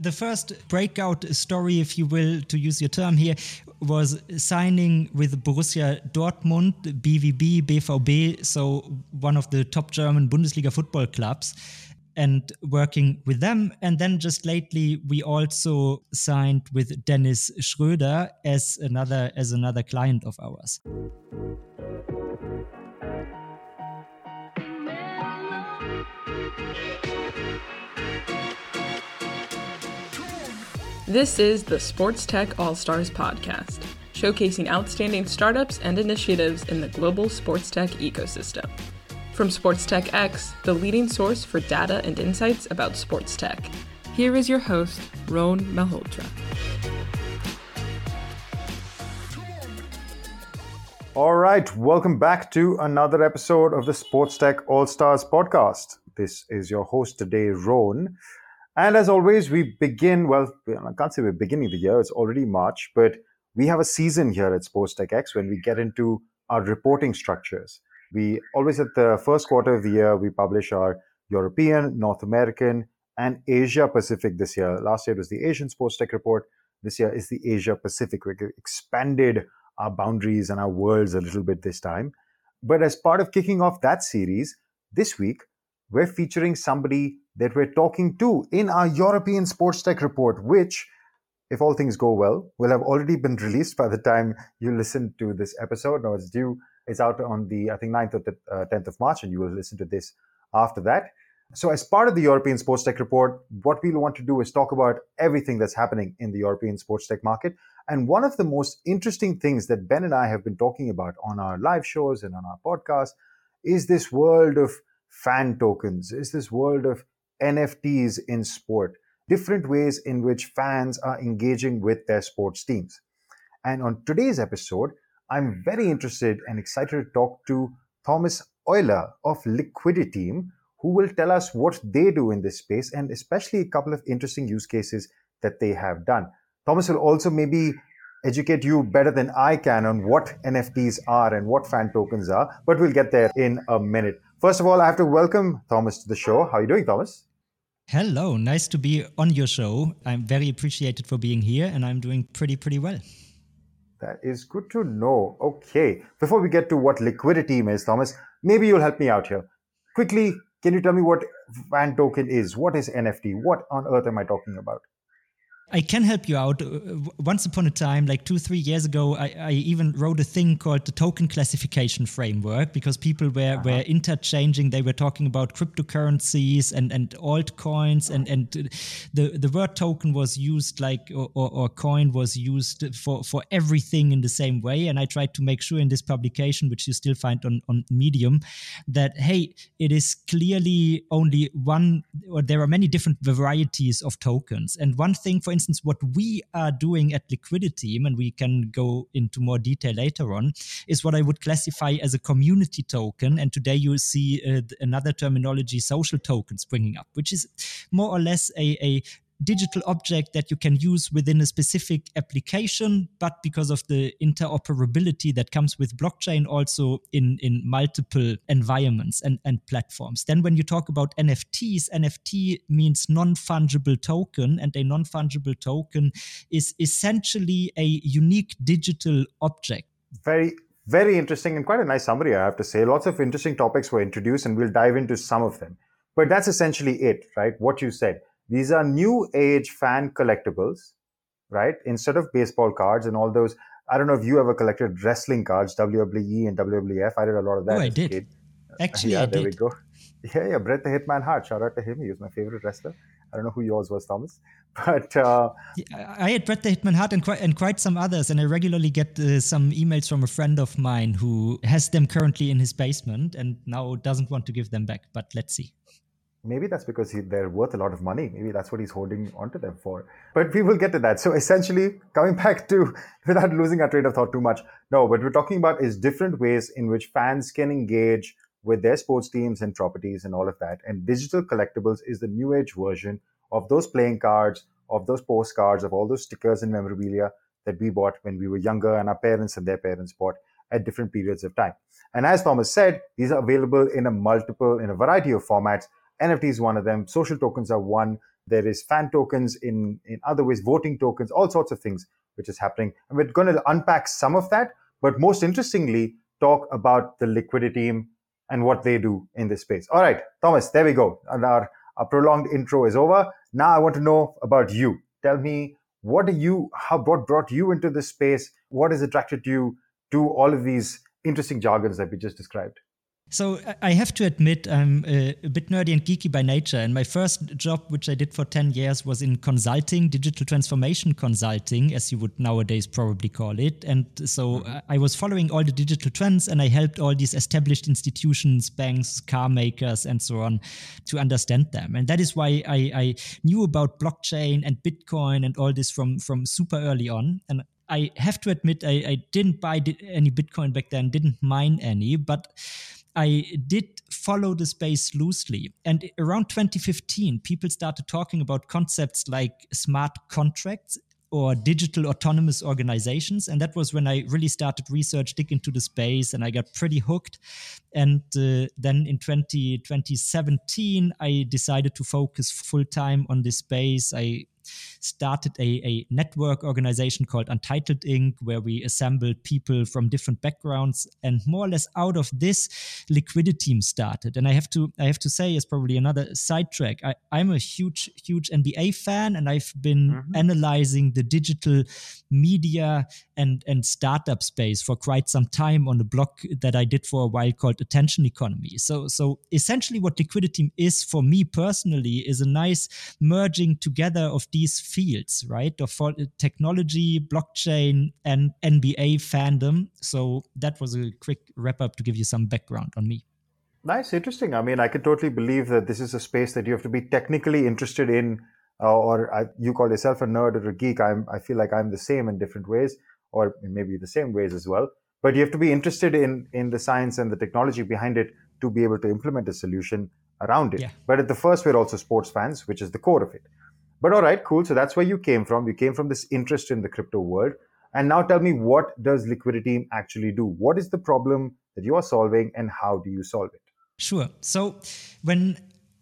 The first breakout story, if you will, to use your term here, was signing with Borussia Dortmund, BVB, BVB, so one of the top German Bundesliga football clubs, and working with them. And then just lately, we also signed with Dennis Schröder as another as another client of ours. This is the Sports Tech All Stars podcast, showcasing outstanding startups and initiatives in the global sports tech ecosystem. From Sports Tech X, the leading source for data and insights about sports tech, here is your host, Ron Malhotra. All right, welcome back to another episode of the Sports Tech All Stars podcast. This is your host today, Ron. And as always, we begin, well, I can't say we're beginning the year, it's already March, but we have a season here at Sports Tech X when we get into our reporting structures. We always at the first quarter of the year, we publish our European, North American, and Asia Pacific this year. Last year was the Asian Sports Tech Report. This year is the Asia Pacific. We expanded our boundaries and our worlds a little bit this time. But as part of kicking off that series, this week, we're featuring somebody that we're talking to in our European Sports Tech report, which, if all things go well, will have already been released by the time you listen to this episode. Now it's due, it's out on the, I think, 9th or the, uh, 10th of March, and you will listen to this after that. So, as part of the European Sports Tech report, what we'll want to do is talk about everything that's happening in the European sports tech market. And one of the most interesting things that Ben and I have been talking about on our live shows and on our podcast is this world of fan tokens, is this world of NFTs in sport, different ways in which fans are engaging with their sports teams. And on today's episode, I'm very interested and excited to talk to Thomas Euler of Liquiditeam, who will tell us what they do in this space and especially a couple of interesting use cases that they have done. Thomas will also maybe educate you better than I can on what NFTs are and what fan tokens are, but we'll get there in a minute. First of all, I have to welcome Thomas to the show. How are you doing, Thomas? Hello, nice to be on your show. I'm very appreciated for being here, and I'm doing pretty, pretty well. That is good to know. Okay, before we get to what liquidity is, Thomas, maybe you'll help me out here. Quickly, can you tell me what fan token is? What is NFT? What on earth am I talking about? I can help you out. Uh, once upon a time, like two, three years ago, I, I even wrote a thing called the token classification framework because people were, uh-huh. were interchanging. They were talking about cryptocurrencies and, and altcoins, and, and the, the word token was used like, or, or coin was used for, for everything in the same way. And I tried to make sure in this publication, which you still find on, on Medium, that, hey, it is clearly only one, or there are many different varieties of tokens. And one thing, for instance, what we are doing at Liquidity, and we can go into more detail later on, is what I would classify as a community token. And today you see uh, another terminology, social tokens, bringing up, which is more or less a, a digital object that you can use within a specific application, but because of the interoperability that comes with blockchain, also in, in multiple environments and, and platforms. Then, when you talk about NFTs, NFT means non fungible token, and a non fungible token is essentially a unique digital object. Very very interesting and quite a nice summary, I have to say. Lots of interesting topics were introduced, and we'll dive into some of them. But that's essentially it, right? What you said. These are new age fan collectibles, right? Instead of baseball cards and all those. I don't know if you ever collected wrestling cards, WWE and WWF. I did a lot of that. Oh, I did. Actually, yeah, I there did. we go. Yeah, yeah. Bret the Hitman Hart. Shout out to him. He was my favorite wrestler. I don't know who yours was, Thomas, but uh, I had Bret the Hitman Hart and quite and quite some others, and I regularly get uh, some emails from a friend of mine who has them currently in his basement and now doesn't want to give them back. But let's see maybe that's because he, they're worth a lot of money. Maybe that's what he's holding onto them for. But we will get to that. So essentially, coming back to without losing our train of thought too much, no, what we're talking about is different ways in which fans can engage with their sports teams and properties and all of that. And digital collectibles is the new age version of those playing cards, of those postcards, of all those stickers and memorabilia that we bought when we were younger and our parents and their parents bought at different periods of time. And as Thomas said, these are available in a multiple, in a variety of formats NFT is one of them. Social tokens are one. There is fan tokens in, in other ways, voting tokens, all sorts of things which is happening. And we're going to unpack some of that, but most interestingly, talk about the Liquiditeam and what they do in this space. All right, Thomas, there we go. And our, our prolonged intro is over. Now I want to know about you. Tell me what are you how what brought you into this space? What has attracted you to all of these interesting jargons that we just described? So I have to admit, I'm a bit nerdy and geeky by nature. And my first job, which I did for 10 years, was in consulting, digital transformation consulting, as you would nowadays probably call it. And so mm-hmm. I was following all the digital trends and I helped all these established institutions, banks, car makers, and so on to understand them. And that is why I, I knew about blockchain and Bitcoin and all this from, from super early on. And I have to admit, I, I didn't buy any Bitcoin back then, didn't mine any, but I did follow the space loosely. And around 2015, people started talking about concepts like smart contracts or digital autonomous organizations. And that was when I really started research, dig into the space, and I got pretty hooked. And uh, then in 20, 2017, I decided to focus full time on this space. I started a, a network organization called Untitled Inc., where we assembled people from different backgrounds, and more or less out of this, Liquiditeam started. And I have to I have to say, as probably another sidetrack, I, I'm a huge huge NBA fan, and I've been mm-hmm. analyzing the digital media and and startup space for quite some time on a blog that I did for a while called Attention Economy. So so essentially, what liquidity is for me personally is a nice merging together of these fields, right? Of technology, blockchain, and NBA fandom. So that was a quick wrap up to give you some background on me. Nice, interesting. I mean, I can totally believe that this is a space that you have to be technically interested in, uh, or I, you call yourself a nerd or a geek. I'm, I feel like I'm the same in different ways, or maybe the same ways as well. But you have to be interested in in the science and the technology behind it to be able to implement a solution around it. Yeah. But at the first, we're also sports fans, which is the core of it. But all right, cool. So that's where you came from. You came from this interest in the crypto world. And now tell me, what does Liquidity actually do? What is the problem that you are solving and how do you solve it? Sure. So when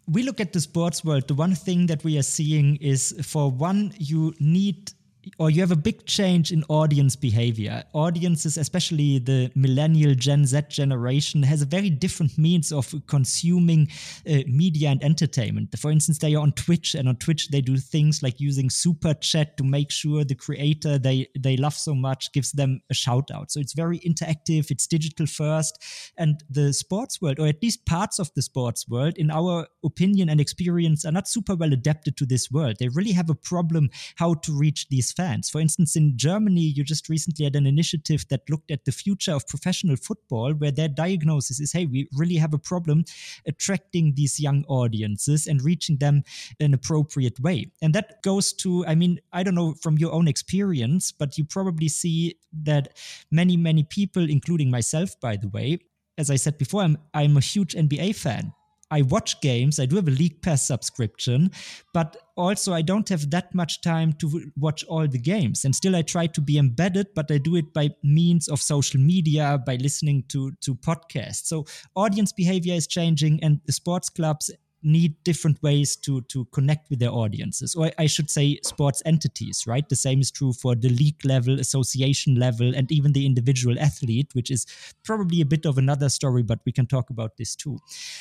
we look at the sports world, the one thing that we are seeing is for one, you need or you have a big change in audience behavior. Audiences, especially the millennial Gen Z generation, has a very different means of consuming uh, media and entertainment. For instance, they are on Twitch, and on Twitch they do things like using super chat to make sure the creator they they love so much gives them a shout out. So it's very interactive. It's digital first, and the sports world, or at least parts of the sports world, in our opinion and experience, are not super well adapted to this world. They really have a problem how to reach these fans. For instance, in Germany, you just recently had an initiative that looked at the future of professional football, where their diagnosis is hey, we really have a problem attracting these young audiences and reaching them in an appropriate way. And that goes to, I mean, I don't know from your own experience, but you probably see that many, many people, including myself, by the way, as I said before, I'm, I'm a huge NBA fan. I watch games. I do have a League Pass subscription, but also I don't have that much time to watch all the games. And still, I try to be embedded, but I do it by means of social media, by listening to to podcasts. So audience behavior is changing, and the sports clubs need different ways to to connect with their audiences or i should say sports entities right the same is true for the league level association level and even the individual athlete which is probably a bit of another story but we can talk about this too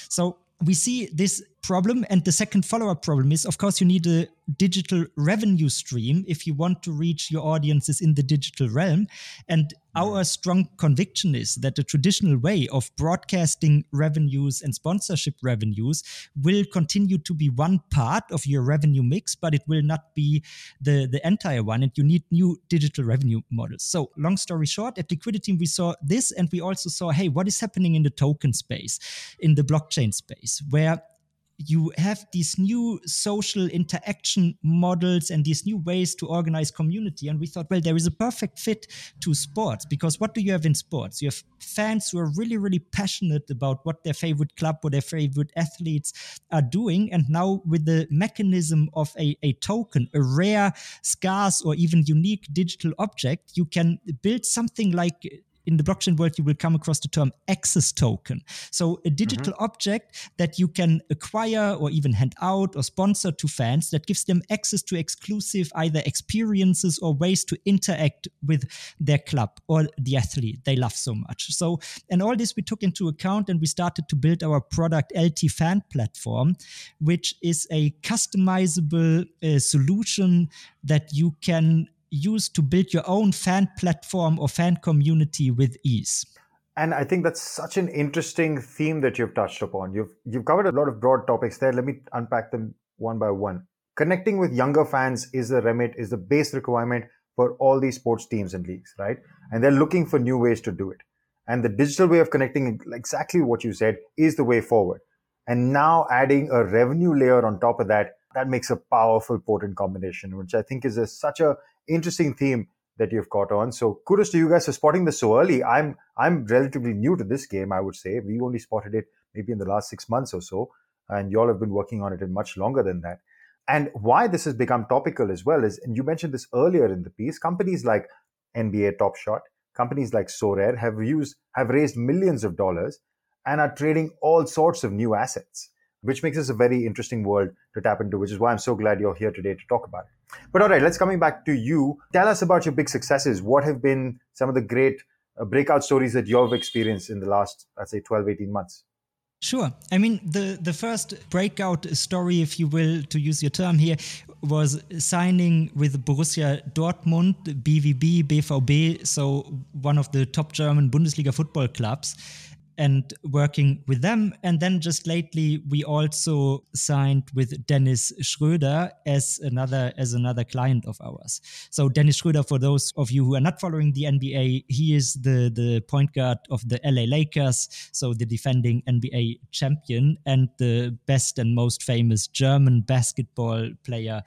so we see this problem. And the second follow up problem is, of course, you need a digital revenue stream if you want to reach your audiences in the digital realm. And our strong conviction is that the traditional way of broadcasting revenues and sponsorship revenues will continue to be one part of your revenue mix, but it will not be the, the entire one. And you need new digital revenue models. So, long story short, at Liquidity, we saw this and we also saw hey, what is happening in the token space, in the blockchain space, where you have these new social interaction models and these new ways to organize community. And we thought, well, there is a perfect fit to sports because what do you have in sports? You have fans who are really, really passionate about what their favorite club or their favorite athletes are doing. And now, with the mechanism of a, a token, a rare, scarce, or even unique digital object, you can build something like in the blockchain world, you will come across the term access token. So a digital mm-hmm. object that you can acquire or even hand out or sponsor to fans that gives them access to exclusive either experiences or ways to interact with their club or the athlete they love so much. So, and all this we took into account and we started to build our product LT Fan Platform, which is a customizable uh, solution that you can use to build your own fan platform or fan community with ease. And I think that's such an interesting theme that you've touched upon. You've you've covered a lot of broad topics there. Let me unpack them one by one. Connecting with younger fans is the remit, is the base requirement for all these sports teams and leagues, right? And they're looking for new ways to do it. And the digital way of connecting, exactly what you said, is the way forward. And now adding a revenue layer on top of that, that makes a powerful, potent combination, which I think is a, such a interesting theme that you've caught on. So kudos to you guys for spotting this so early. I'm I'm relatively new to this game, I would say. We only spotted it maybe in the last six months or so, and y'all have been working on it in much longer than that. And why this has become topical as well is, and you mentioned this earlier in the piece, companies like NBA Top Shot, companies like Sorare have used have raised millions of dollars and are trading all sorts of new assets which makes this a very interesting world to tap into, which is why I'm so glad you're here today to talk about it. But all right, let's coming back to you. Tell us about your big successes. What have been some of the great uh, breakout stories that you've experienced in the last, I'd say, 12, 18 months? Sure. I mean, the, the first breakout story, if you will, to use your term here, was signing with Borussia Dortmund, BVB, BVB, so one of the top German Bundesliga football clubs and working with them. And then just lately, we also signed with Dennis Schröder as another as another client of ours. So Dennis Schröder, for those of you who are not following the NBA, he is the the point guard of the LA Lakers, so the defending NBA champion and the best and most famous German basketball player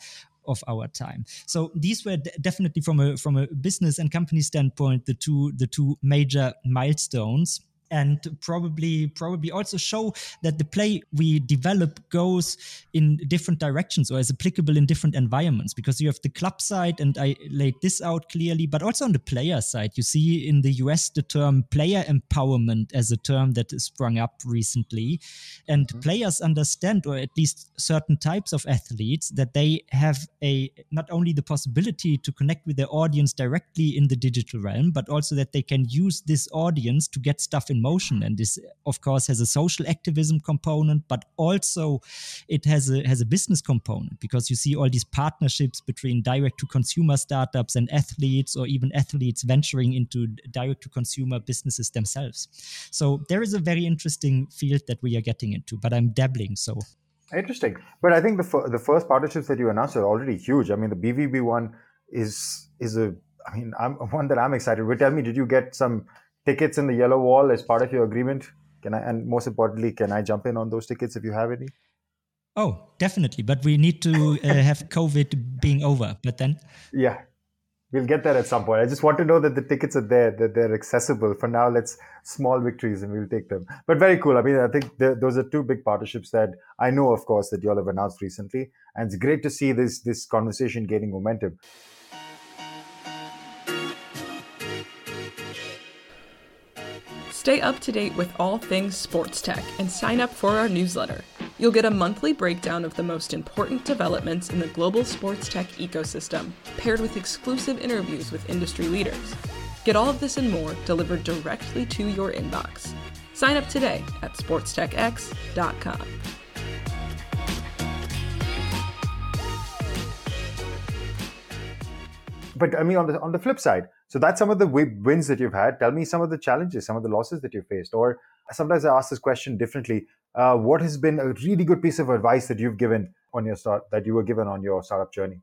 of our time. So these were definitely from a from a business and company standpoint the two the two major milestones and probably probably also show that the play we develop goes in different directions or is applicable in different environments because you have the club side and i laid this out clearly but also on the player side you see in the us the term player empowerment as a term that is sprung up recently and mm-hmm. players understand or at least certain types of athletes that they have a not only the possibility to connect with their audience directly in the digital realm but also that they can use this audience to get stuff in motion. And this of course has a social activism component but also it has a has a business component because you see all these partnerships between direct to consumer startups and athletes or even athletes venturing into direct to consumer businesses themselves. So there is a very interesting field that we are getting into but i'm dabbling so. Interesting. But i think the, f- the first partnerships that you announced are already huge. I mean the bvb one is is a I mean, I'm one that I'm excited. But tell me, did you get some tickets in the yellow wall as part of your agreement? Can I, and most importantly, can I jump in on those tickets if you have any? Oh, definitely. But we need to uh, have COVID being over. But then, yeah, we'll get there at some point. I just want to know that the tickets are there, that they're accessible. For now, let's small victories and we'll take them. But very cool. I mean, I think those are two big partnerships that I know, of course, that you all have announced recently, and it's great to see this this conversation gaining momentum. Stay up to date with all things sports tech and sign up for our newsletter. You'll get a monthly breakdown of the most important developments in the global sports tech ecosystem, paired with exclusive interviews with industry leaders. Get all of this and more delivered directly to your inbox. Sign up today at sportstechx.com. But I mean, on the on the flip side, so that's some of the wins that you've had. Tell me some of the challenges, some of the losses that you've faced. Or sometimes I ask this question differently. Uh, what has been a really good piece of advice that you've given on your start that you were given on your startup journey?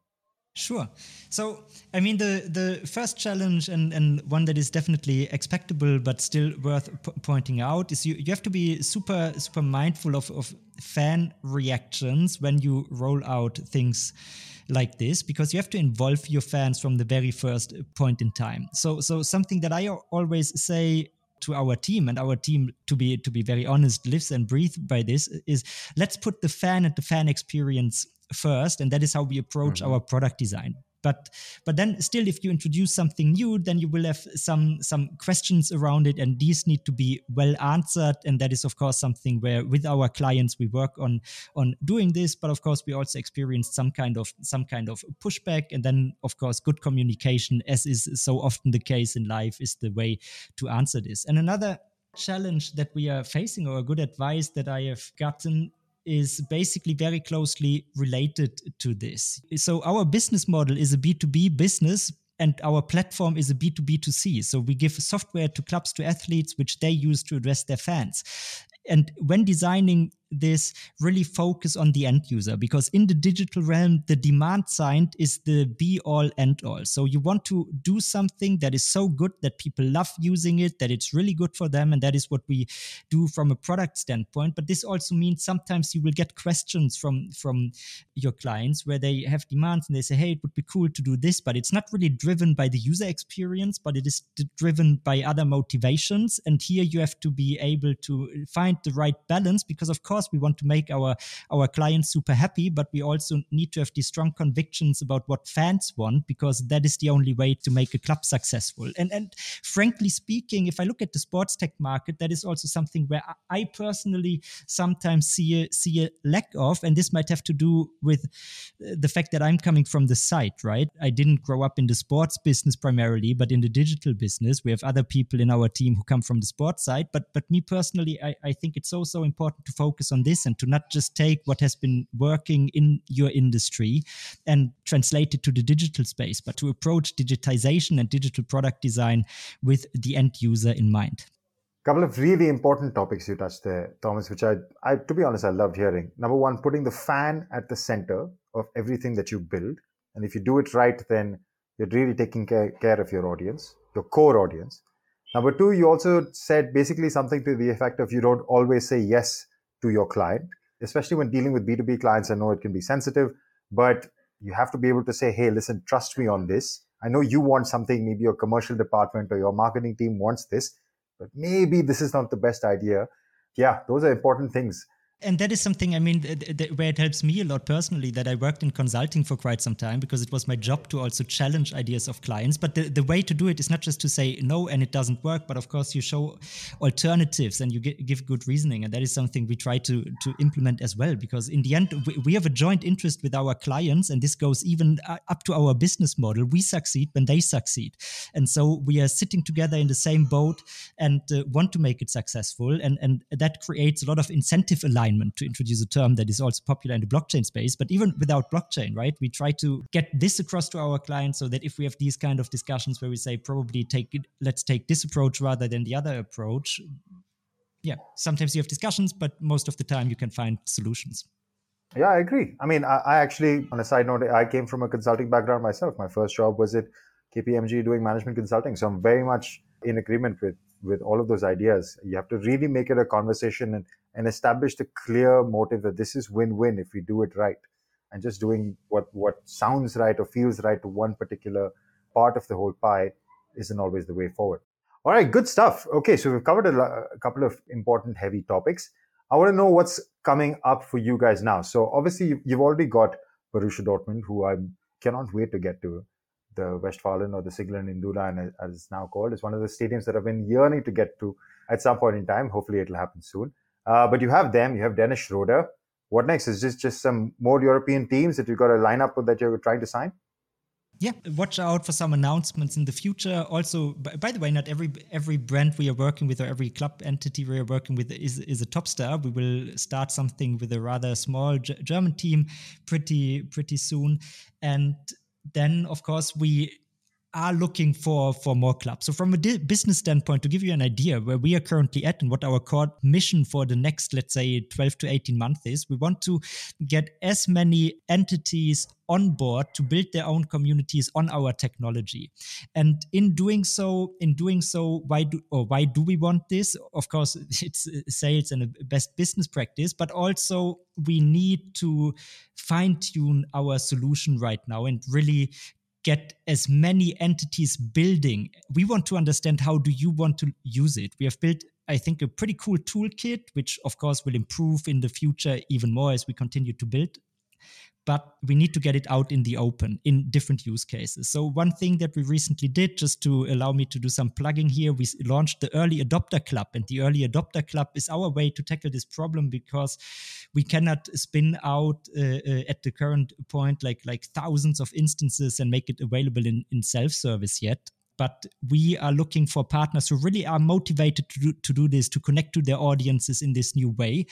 Sure. So, I mean, the the first challenge and, and one that is definitely expectable but still worth p- pointing out is you, you have to be super super mindful of, of fan reactions when you roll out things like this because you have to involve your fans from the very first point in time. So so something that I always say to our team and our team to be to be very honest lives and breathes by this is let's put the fan and the fan experience first and that is how we approach mm-hmm. our product design but but then still if you introduce something new then you will have some some questions around it and these need to be well answered. And that is of course something where with our clients we work on on doing this. But of course we also experience some kind of some kind of pushback. And then of course good communication as is so often the case in life is the way to answer this. And another challenge that we are facing or a good advice that i have gotten is basically very closely related to this. So, our business model is a B2B business, and our platform is a B2B2C. So, we give software to clubs, to athletes, which they use to address their fans. And when designing this really focus on the end user because in the digital realm the demand side is the be all end all. So you want to do something that is so good that people love using it that it's really good for them and that is what we do from a product standpoint. But this also means sometimes you will get questions from from your clients where they have demands and they say hey it would be cool to do this but it's not really driven by the user experience but it is driven by other motivations. And here you have to be able to find the right balance because of course course we want to make our our clients super happy but we also need to have these strong convictions about what fans want because that is the only way to make a club successful. And and frankly speaking if i look at the sports tech market that is also something where i personally sometimes see a see a lack of and this might have to do with uh, the fact that i'm coming from the site right? I didn't grow up in the sports business primarily but in the digital business we have other people in our team who come from the sports side. But but me personally i, I think it's so so important to focus focus on this and to not just take what has been working in your industry and translate it to the digital space, but to approach digitization and digital product design with the end user in mind. Couple of really important topics you touched there, Thomas, which I, I, to be honest, I loved hearing. Number one, putting the fan at the center of everything that you build. And if you do it right, then you're really taking care, care of your audience, your core audience. Number two, you also said basically something to the effect of you don't always say yes to your client, especially when dealing with B2B clients. I know it can be sensitive, but you have to be able to say, hey, listen, trust me on this. I know you want something, maybe your commercial department or your marketing team wants this, but maybe this is not the best idea. Yeah, those are important things and that is something i mean th- th- where it helps me a lot personally that i worked in consulting for quite some time because it was my job to also challenge ideas of clients. But the, the way to do it is not just to say no and it doesn't work but of course you show alternatives and you give good reasoning. And that is something we try to to implement as well because in the end we, we have a joint interest with our clients and this goes even uh, up to our business model. We succeed when they succeed. And so we are sitting together in the same boat and uh, want to make it successful. And and that creates a lot of incentive alignment alignment, to introduce a term that is also popular in the blockchain space. But even without blockchain, right, we try to get this across to our clients so that if we have these kind of discussions where we say probably take it, let's take this approach rather than the other approach. Yeah, sometimes you have discussions, but most of the time you can find solutions. Yeah, I agree. I mean, I, I actually, on a side note, I came from a consulting background myself. My first job was at KPMG doing management consulting. So I'm very much in agreement with with all of those ideas. You have to really make it a conversation and, and establish the clear motive that this is win-win if we do it right. And just doing what what sounds right or feels right to one particular part of the whole pie isn't always the way forward. All right, good stuff. Okay, so we've covered a, a couple of important heavy topics. I want to know what's coming up for you guys now. So obviously you've already got Borussia Dortmund, who I cannot wait to get to the Westfalen or the Signal Iduna, as it's now called, is one of the stadiums that I've been yearning to get to at some point in time. Hopefully, it'll happen soon. Uh, but you have them. You have Dennis Schroeder. What next? Is this just some more European teams that you've got a lineup that you're trying to sign? Yeah, watch out for some announcements in the future. Also, by, by, the way, not every every brand we are working with or every club entity we are working with is is a top star. We will start something with a rather small G- German team pretty pretty soon, and then of course we are looking for for more clubs. So from a di- business standpoint, to give you an idea where we are currently at and what our core mission for the next, let's say, 12 to 18 months is, we want to get as many entities on board to build their own communities on our technology. And in doing so, in doing so, why do or why do we want this? Of course, it's sales and a best business practice, but also we need to fine tune our solution right now and really get as many entities building. We want to understand how do you want to use it. We have built i think a pretty cool toolkit which of course will improve in the future even more as we continue to build but we need to get it out in the open in different use cases. So, one thing that we recently did, just to allow me to do some plugging here, we launched the Early Adopter Club. And the Early Adopter Club is our way to tackle this problem because we cannot spin out uh, uh, at the current point like, like thousands of instances and make it available in, in self service yet but we are looking for partners who really are motivated to do, to do this to connect to their audiences in this new way.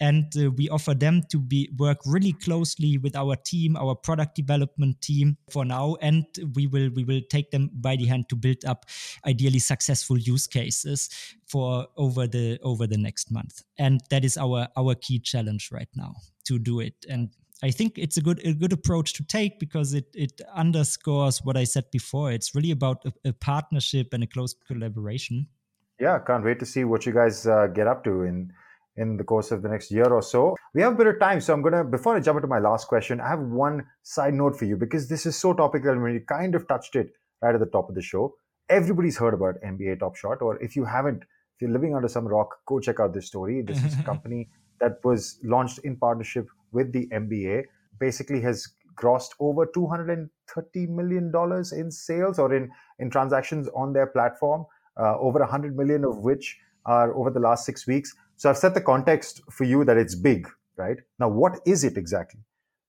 And uh, we offer them to be work really closely with our team our product development team for now and we will we will take them by the hand to build up ideally successful use cases for over the over the next month. And that is our our key challenge right now to do it. And I think it's a good a good approach to take because it it underscores what I said before. It's really about a, a partnership and a close collaboration. Yeah, can't wait to see what you guys uh, get up to in in the course of the next year or so. We have a bit of time, so I'm gonna before I jump into my last question, I have one side note for you because this is so topical and we kind of touched it right at the top of the show. Everybody's heard about NBA Top Shot, or if you haven't, if you're living under some rock, go check out this story. This is a company that was launched in partnership with the NBA basically has grossed over 230 million dollars in sales or in in transactions on their platform uh, over 100 million of which are over the last 6 weeks. So i've set the context for you that it's big right? Now what is it exactly?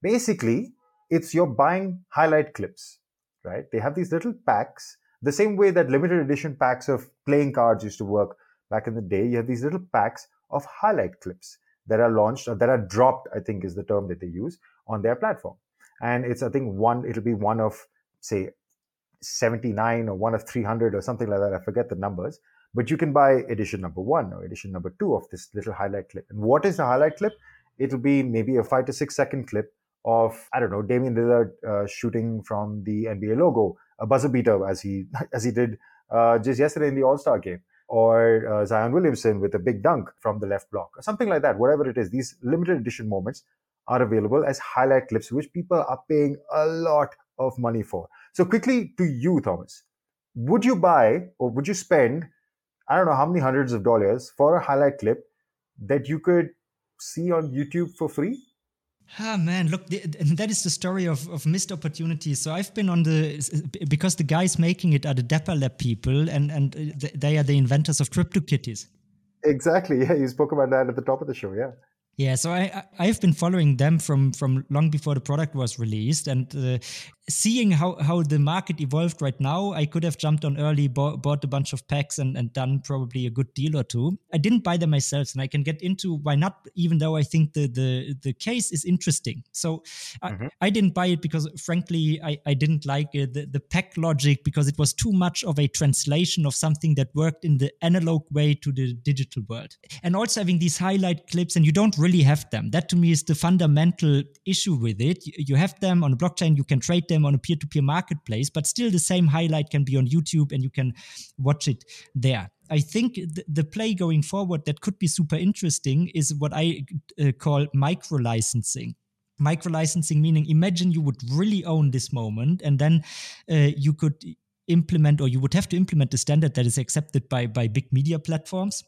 Basically it's you're buying highlight clips right? They have these little packs the same way that limited edition packs of playing cards used to work back in the day. You have these little packs of highlight clips that are launched or that are dropped, I think is the term that they use on their platform. And it's, I think, one, it'll be one of, say, 79 or one of 300 or something like that. I forget the numbers. But you can buy edition number one or edition number two of this little highlight clip. And what is the highlight clip? It'll be maybe a five to six second clip of, I don't know, Damian Lillard uh, shooting from the NBA logo, a buzzer beater as he, as he did uh, just yesterday in the All Star game or uh, Zion Williamson with a big dunk from the left block, or something like that. Whatever it is, these limited edition moments are available as highlight clips, which people are paying a lot of money for. So, quickly to you, Thomas, would you buy or would you spend, I don't know how many hundreds of dollars for a highlight clip that you could see on YouTube for free? Ah man, look, that is the story of, of missed opportunities. So I've been on the because the guys making it are the Dapper Lab people, and and uh, they are the inventors of CryptoKitties. Exactly. Yeah, you spoke about that at the top of the show. Yeah. Yeah, so I I've been following them from from long before the product was released, and uh, seeing how, how the market evolved right now, I could have jumped on early, bought, bought a bunch of packs, and, and done probably a good deal or two. I didn't buy them myself, and I can get into why not, even though I think the the, the case is interesting. So mm-hmm. I, I didn't buy it because, frankly, I, I didn't like it, the, the pack logic because it was too much of a translation of something that worked in the analog way to the digital world. And also having these highlight clips, and you don't really have them. That to me is the fundamental issue with it. You, have them on a blockchain, you can trade them on a peer-to-peer marketplace but still the same highlight can be on youtube and you can watch it there I think the, the play going forward that could be super interesting is what I uh, call micro licensing micro licensing meaning imagine you would really own this moment and then uh, you could implement or you would have to implement a standard that is accepted by by big media platforms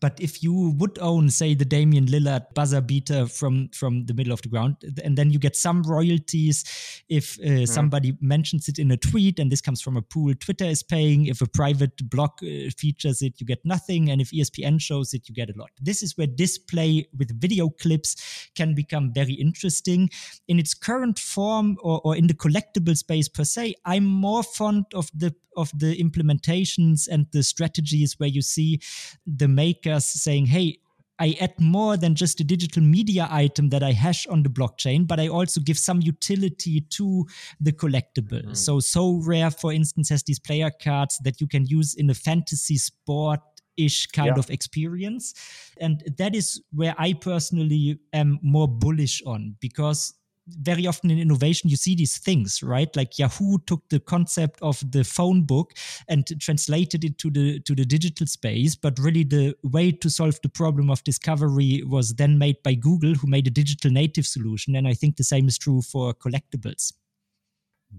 but if you would own, say, the Damian Lillard buzzer beater from from the middle of the ground, and then you get some royalties if uh, mm. somebody mentions it in a tweet, and this comes from a pool Twitter is paying. If a private blog uh, features it, you get nothing, and if ESPN shows it, you get a lot. This is where display with video clips can become very interesting. In its current form, or, or in the collectible space per se, I'm more fond of the of the implementations and the strategies where you see the makers saying, hey, I add more than just a digital media item that I hash on the blockchain, but I also give some utility to the collectible. Mm-hmm. Sorare for instance, has these player cards that you can use in a fantasy sport ish kind yeah. of experience. And that is where I personally am more bullish on because very often in innovation you see these things right? Like yahoo took the concept of the phone book and translated it to the to the digital space but really the way to solve the problem of discovery was then made by google who made a digital native solution. And i think the same is true for collectibles.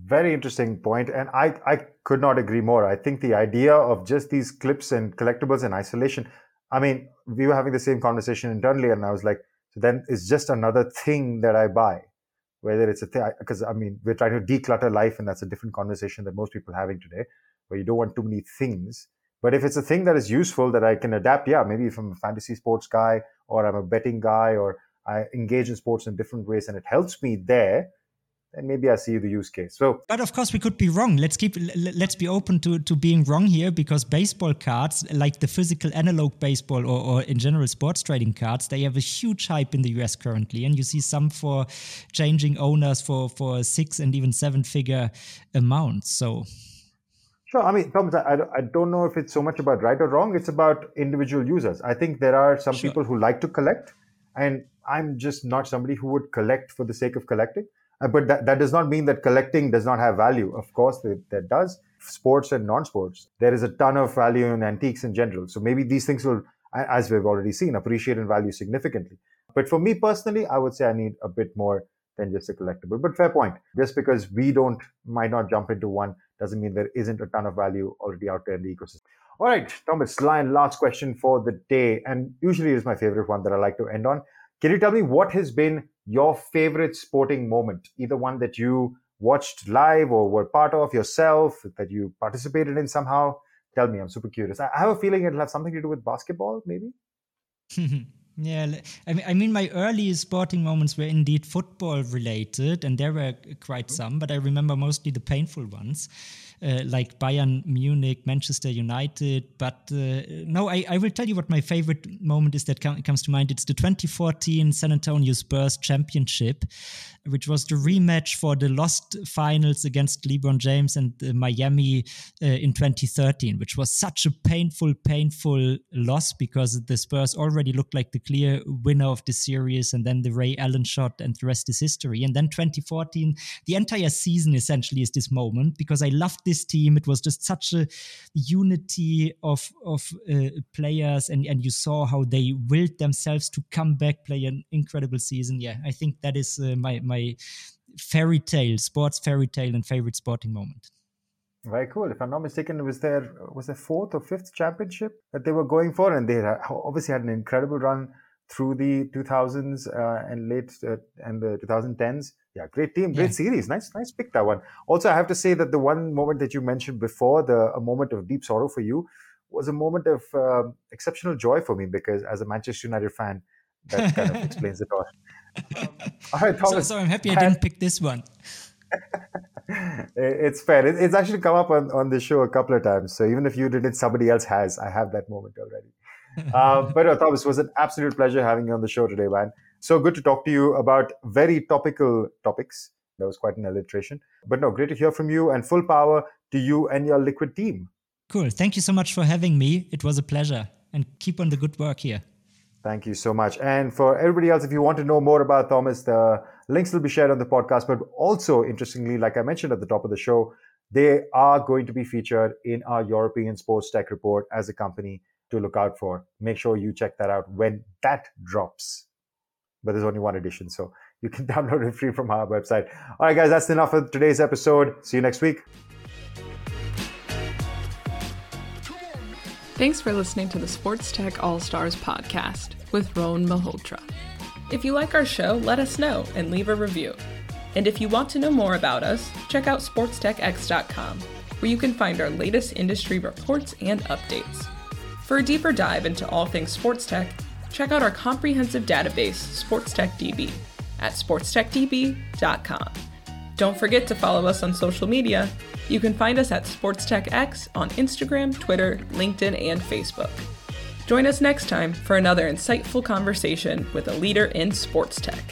Very interesting point. And i i could not agree more. I think the idea of just these clips and collectibles in isolation i mean we were having the same conversation internally and i was like so then it's just another thing that i buy whether it's a thing, because I mean, we're trying to declutter life, and that's a different conversation that most people are having today, where you don't want too many things. But if it's a thing that is useful that I can adapt, yeah, maybe if I'm a fantasy sports guy or I'm a betting guy or I engage in sports in different ways and it helps me there, maybe I see the use case. So, but of course, we could be wrong. Let's keep let's be open to to being wrong here because baseball cards, like the physical analog baseball or, or in general sports trading cards, they have a huge hype in the US currently, and you see some for changing owners for for six and even seven figure amounts. So. Sure. I mean, Thomas, I, I don't know if it's so much about right or wrong. It's about individual users. I think there are some sure. people who like to collect, and I'm just not somebody who would collect for the sake of collecting. Uh, but that, that does not mean that collecting does not have value. Of course, that does. Sports and non-sports, there is a ton of value in antiques in general. So maybe these things will, as we've already seen, appreciate in value significantly. But for me personally, I would say I need a bit more than just a collectible. But fair point. Just because we don't might not jump into one doesn't mean there isn't a ton of value already out there in the ecosystem. All right, Thomas, line last question for the day, and usually is my favorite one that I like to end on. Can you tell me what has been your favorite sporting moment, either one that you watched live or were part of yourself, that you participated in somehow? Tell me, I'm super curious. I have a feeling it'll have something to do with basketball, maybe. Yeah, I mean, I mean, my early sporting moments were indeed football related, and there were quite some, but I remember mostly the painful ones uh, like Bayern Munich, Manchester United. But uh, no, I, I, will tell you what my favorite moment is that com- comes to mind. It's the 2014 San Antonio Spurs championship, which was the rematch for the lost finals against LeBron James and uh, Miami uh, in 2013, which was such a painful, painful loss because the Spurs already looked like the clear winner of the series, and then the Ray Allen shot, and the rest is history. And then 2014, the entire season essentially is this moment because I loved this team. It was just such a unity of of uh, players, and and you saw how they willed themselves to come back, play an incredible season. Yeah, I think that is uh, my my fairy tale, sports fairy tale, and favorite sporting moment. Very cool. If I'm not mistaken, it was their was their fourth or fifth championship that they were going for, and they obviously had an incredible run through the 2000s uh, and late uh, and the 2010s. Yeah, great team, great yeah. series. Nice, nice pick that one. Also, I have to say that the one moment that you mentioned before, the a moment of deep sorrow for you, was a moment of uh, exceptional joy for me because as a Manchester United fan, that kind of explains it all. Um, all right, Thomas. So, so I'm happy I didn't pick this one. it's fair. It's actually come up on, on the show a couple of times. So even if you didn't, somebody else has. I have that moment already. uh, but uh, Thomas, was an absolute pleasure having you on the show today, man. So good to talk to you about very topical topics. That was quite an alliteration. But no, great to hear from you and full power to you and your Liquid team. Cool. Thank you so much for having me. It was a pleasure. And keep on the good work here. Thank you so much. And for everybody else, if you want to know more about Thomas, the links will be shared on the podcast. But also, interestingly, like I mentioned at the top of the show, they are going to be featured in our European Sports Tech Report as a company to look out for. Make sure you check that out when that drops. But there's only one edition, so you can download it free from our website. All right, guys, that's enough for today's episode. See you next week. Thanks for listening to the Sports Tech All Stars podcast with Rohan Malhotra. If you like our show, let us know and leave a review. And if you want to know more about us, check out sportstechx.com, where you can find our latest industry reports and updates. For a deeper dive into all things sports tech, check out our comprehensive database, SportsTechDB, at sportstechdb.com. Don't forget to follow us on social media. You can find us at SportsTechX on Instagram, Twitter, LinkedIn, and Facebook. Join us next time for another insightful conversation with a leader in sports tech.